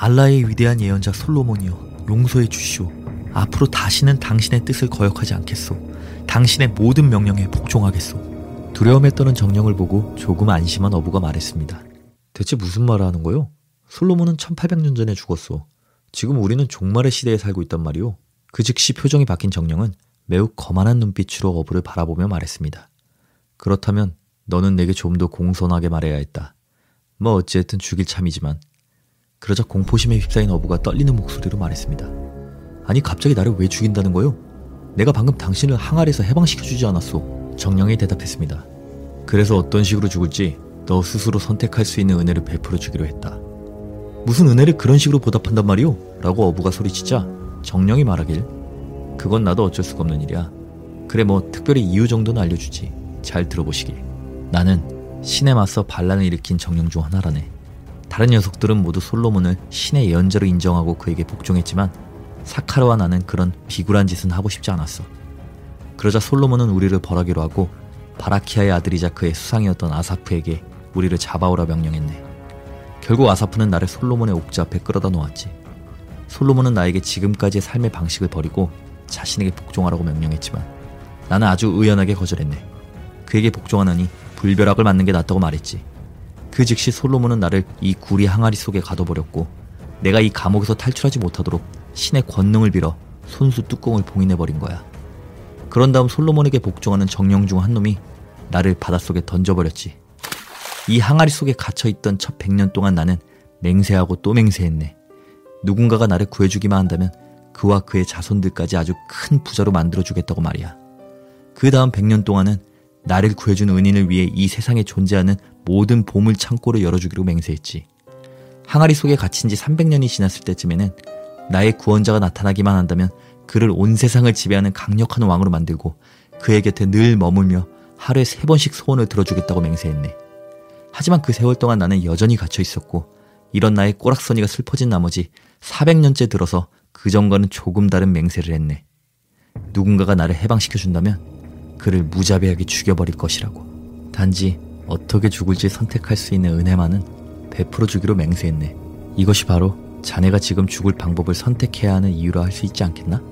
알라의 위대한 예언자 솔로몬이여 용서해 주시오. 앞으로 다시는 당신의 뜻을 거역하지 않겠소. 당신의 모든 명령에 복종하겠소. 두려움에 떠는 정령을 보고 조금 안심한 어부가 말했습니다. 대체 무슨 말을 하는 거요? 솔로몬은 1800년 전에 죽었소. 지금 우리는 종말의 시대에 살고 있단 말이오. 그 즉시 표정이 바뀐 정령은 매우 거만한 눈빛으로 어부를 바라보며 말했습니다. 그렇다면 너는 내게 좀 더 공손하게 말해야 했다. 뭐 어찌했든 죽일 참이지만 그러자 공포심에 휩싸인 어부가 떨리는 목소리로 말했습니다. 아니 갑자기 나를 왜 죽인다는 거요? 내가 방금 당신을 항아리에서 해방시켜주지 않았소. 정령이 대답했습니다. 그래서 어떤 식으로 죽을지 너 스스로 선택할 수 있는 은혜를 베풀어 주기로 했다. 무슨 은혜를 그런 식으로 보답한단 말이오? 라고 어부가 소리치자 정령이 말하길 그건 나도 어쩔 수가 없는 일이야. 그래 뭐 특별히 이유 정도는 알려주지. 잘 들어보시길. 나는 신에 맞서 반란을 일으킨 정령 중 하나라네. 다른 녀석들은 모두 솔로몬을 신의 예언자로 인정하고 그에게 복종했지만 사카르와 나는 그런 비굴한 짓은 하고 싶지 않았어. 그러자 솔로몬은 우리를 벌하기로 하고 바라키아의 아들이자 그의 수상이었던 아사프에게 우리를 잡아오라 명령했네. 결국 아사프는 나를 솔로몬의 옥자 앞에 끌어다 놓았지. 솔로몬은 나에게 지금까지의 삶의 방식을 버리고 자신에게 복종하라고 명령했지만 나는 아주 의연하게 거절했네. 그에게 복종하느니 불벼락을 맞는 게 낫다고 말했지. 그 즉시 솔로몬은 나를 이 구리 항아리 속에 가둬버렸고 내가 이 감옥에서 탈출하지 못하도록 신의 권능을 빌어 손수 뚜껑을 봉인해버린 거야. 그런 다음 솔로몬에게 복종하는 정령 중 한 놈이 나를 바닷속에 던져버렸지. 이 항아리 속에 갇혀있던 첫 100년 동안 나는 맹세하고 또 맹세했네. 누군가가 나를 구해주기만 한다면 그와 그의 자손들까지 아주 큰 부자로 만들어주겠다고 말이야. 그 다음 100년 동안은 나를 구해준 은인을 위해 이 세상에 존재하는 모든 보물 창고를 열어주기로 맹세했지. 항아리 속에 갇힌 지 300년이 지났을 때쯤에는 나의 구원자가 나타나기만 한다면 그를 온 세상을 지배하는 강력한 왕으로 만들고 그의 곁에 늘 머물며 하루에 세 번씩 소원을 들어주겠다고 맹세했네. 하지만 그 세월 동안 나는 여전히 갇혀 있었고 이런 나의 꼬락서니가 슬퍼진 나머지 400년째 들어서 그 전과는 조금 다른 맹세를 했네. 누군가가 나를 해방시켜준다면 그를 무자비하게 죽여버릴 것이라고. 단지 어떻게 죽을지 선택할 수 있는 은혜만은 베풀어 주기로 맹세했네. 이것이 바로 자네가 지금 죽을 방법을 선택해야 하는 이유라 할 수 있지 않겠나?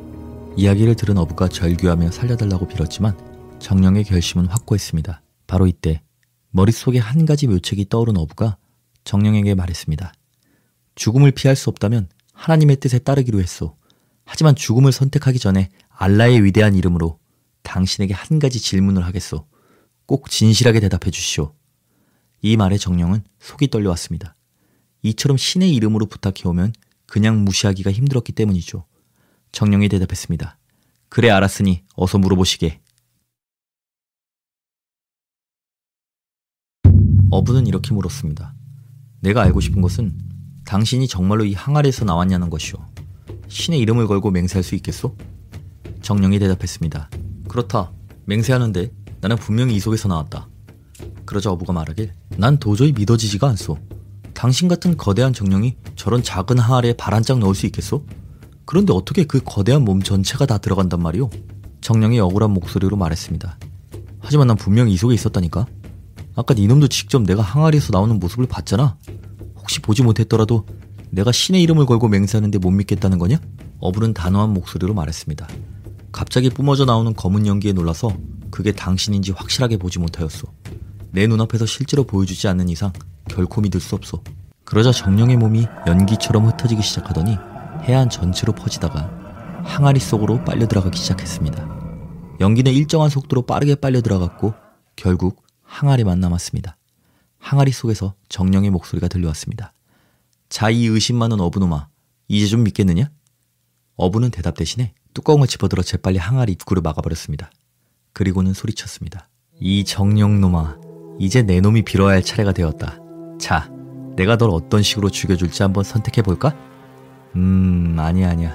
이야기를 들은 어부가 절규하며 살려달라고 빌었지만 정령의 결심은 확고했습니다. 바로 이때 머릿속에 한 가지 묘책이 떠오른 어부가 정령에게 말했습니다. 죽음을 피할 수 없다면 하나님의 뜻에 따르기로 했소. 하지만 죽음을 선택하기 전에 알라의 위대한 이름으로 당신에게 한 가지 질문을 하겠소. 꼭 진실하게 대답해 주시오. 이 말에 정령은 속이 떨려왔습니다. 이처럼 신의 이름으로 부탁해오면 그냥 무시하기가 힘들었기 때문이죠. 정령이 대답했습니다. 그래 알았으니 어서 물어보시게. 어부는 이렇게 물었습니다. 내가 알고 싶은 것은 당신이 정말로 이 항아리에서 나왔냐는 것이오. 신의 이름을 걸고 맹세할 수 있겠소? 정령이 대답했습니다. 그렇다. 맹세하는데 나는 분명히 이 속에서 나왔다. 그러자 어부가 말하길 난 도저히 믿어지지가 않소. 당신 같은 거대한 정령이 저런 작은 항아리에 발한짝 넣을 수 있겠소? 그런데 어떻게 그 거대한 몸 전체가 다 들어간단 말이오? 정령이 억울한 목소리로 말했습니다. 하지만 난 분명히 이 속에 있었다니까. 아까 이놈도 직접 내가 항아리에서 나오는 모습을 봤잖아. 혹시 보지 못했더라도 내가 신의 이름을 걸고 맹세하는데 못 믿겠다는 거냐? 어부는 단호한 목소리로 말했습니다. 갑자기 뿜어져 나오는 검은 연기에 놀라서 그게 당신인지 확실하게 보지 못하였소. 내 눈앞에서 실제로 보여주지 않는 이상 결코 믿을 수 없소. 그러자 정령의 몸이 연기처럼 흩어지기 시작하더니 해안 전체로 퍼지다가 항아리 속으로 빨려 들어가기 시작했습니다. 연기는 일정한 속도로 빠르게 빨려 들어갔고 결국 항아리만 남았습니다. 항아리 속에서 정령의 목소리가 들려왔습니다. 자, 이 의심 많은 어부놈아, 이제 좀 믿겠느냐? 어부는 대답 대신에 뚜껑을 집어들어 재빨리 항아리 입구를 막아버렸습니다. 그리고는 소리쳤습니다. 이 정령놈아, 이제 내 놈이 빌어야 할 차례가 되었다. 자, 내가 널 어떤 식으로 죽여줄지 한번 선택해볼까? 음, 아니야, 아니야.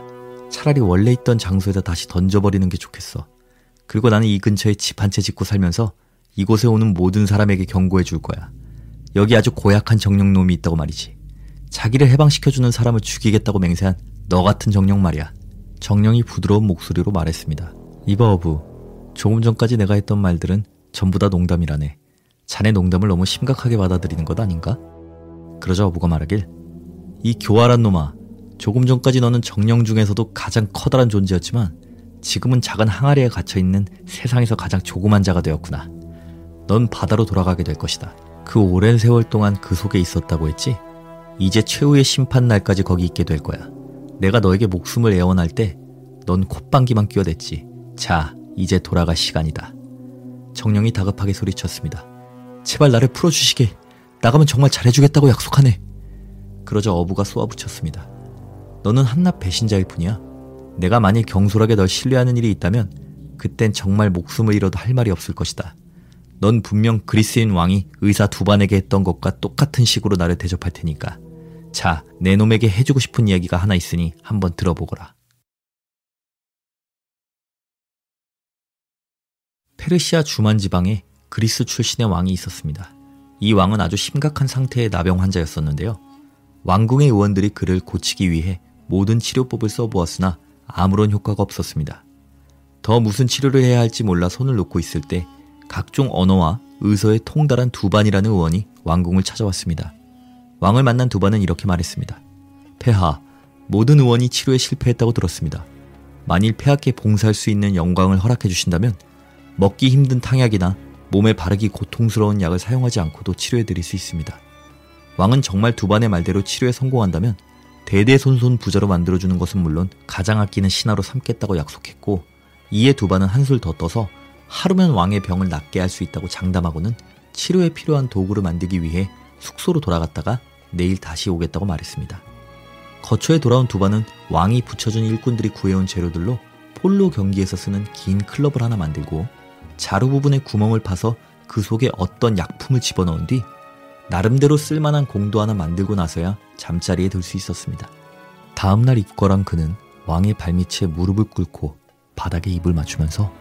차라리 원래 있던 장소에다 다시 던져버리는 게 좋겠어. 그리고 나는 이 근처에 집 한 채 짓고 살면서 이곳에 오는 모든 사람에게 경고해 줄 거야. 여기 아주 고약한 정령놈이 있다고 말이지. 자기를 해방시켜주는 사람을 죽이겠다고 맹세한 너 같은 정령 말이야. 정령이 부드러운 목소리로 말했습니다. 이봐 어부, 조금 전까지 내가 했던 말들은 전부 다 농담이라네. 자네 농담을 너무 심각하게 받아들이는 것 아닌가? 그러자 어부가 말하길 이 교활한 놈아. 조금 전까지 너는 정령 중에서도 가장 커다란 존재였지만 지금은 작은 항아리에 갇혀있는 세상에서 가장 조그만 자가 되었구나. 넌 바다로 돌아가게 될 것이다. 그 오랜 세월 동안 그 속에 있었다고 했지? 이제 최후의 심판 날까지 거기 있게 될 거야. 내가 너에게 목숨을 애원할 때 넌 콧방귀만 끼어댔지. 자, 이제 돌아갈 시간이다. 정령이 다급하게 소리쳤습니다. 제발 나를 풀어주시게. 나가면 정말 잘해주겠다고 약속하네. 그러자 어부가 쏘아붙였습니다. 너는 한낱 배신자일 뿐이야. 내가 만일 경솔하게 널 신뢰하는 일이 있다면 그땐 정말 목숨을 잃어도 할 말이 없을 것이다. 넌 분명 그리스인 왕이 의사 두반에게 했던 것과 똑같은 식으로 나를 대접할 테니까. 자, 내 놈에게 해주고 싶은 이야기가 하나 있으니 한번 들어보거라. 페르시아 주만 지방에 그리스 출신의 왕이 있었습니다. 이 왕은 아주 심각한 상태의 나병 환자였었는데요. 왕궁의 의원들이 그를 고치기 위해 모든 치료법을 써보았으나 아무런 효과가 없었습니다. 더 무슨 치료를 해야 할지 몰라 손을 놓고 있을 때 각종 언어와 의서에 통달한 두반이라는 의원이 왕궁을 찾아왔습니다. 왕을 만난 두반은 이렇게 말했습니다. 폐하, 모든 의원이 치료에 실패했다고 들었습니다. 만일 폐하께 봉사할 수 있는 영광을 허락해 주신다면 먹기 힘든 탕약이나 몸에 바르기 고통스러운 약을 사용하지 않고도 치료해 드릴 수 있습니다. 왕은 정말 두반의 말대로 치료에 성공한다면 대대손손 부자로 만들어주는 것은 물론 가장 아끼는 신하로 삼겠다고 약속했고 이에 두반은 한술 더 떠서 하루면 왕의 병을 낫게 할 수 있다고 장담하고는 치료에 필요한 도구를 만들기 위해 숙소로 돌아갔다가 내일 다시 오겠다고 말했습니다. 거처에 돌아온 두반은 왕이 붙여준 일꾼들이 구해온 재료들로 폴로 경기에서 쓰는 긴 클럽을 하나 만들고 자루 부분에 구멍을 파서 그 속에 어떤 약품을 집어넣은 뒤 나름대로 쓸만한 공도 하나 만들고 나서야 잠자리에 들 수 있었습니다. 다음날 입거란 그는 왕의 발밑에 무릎을 꿇고 바닥에 입을 맞추면서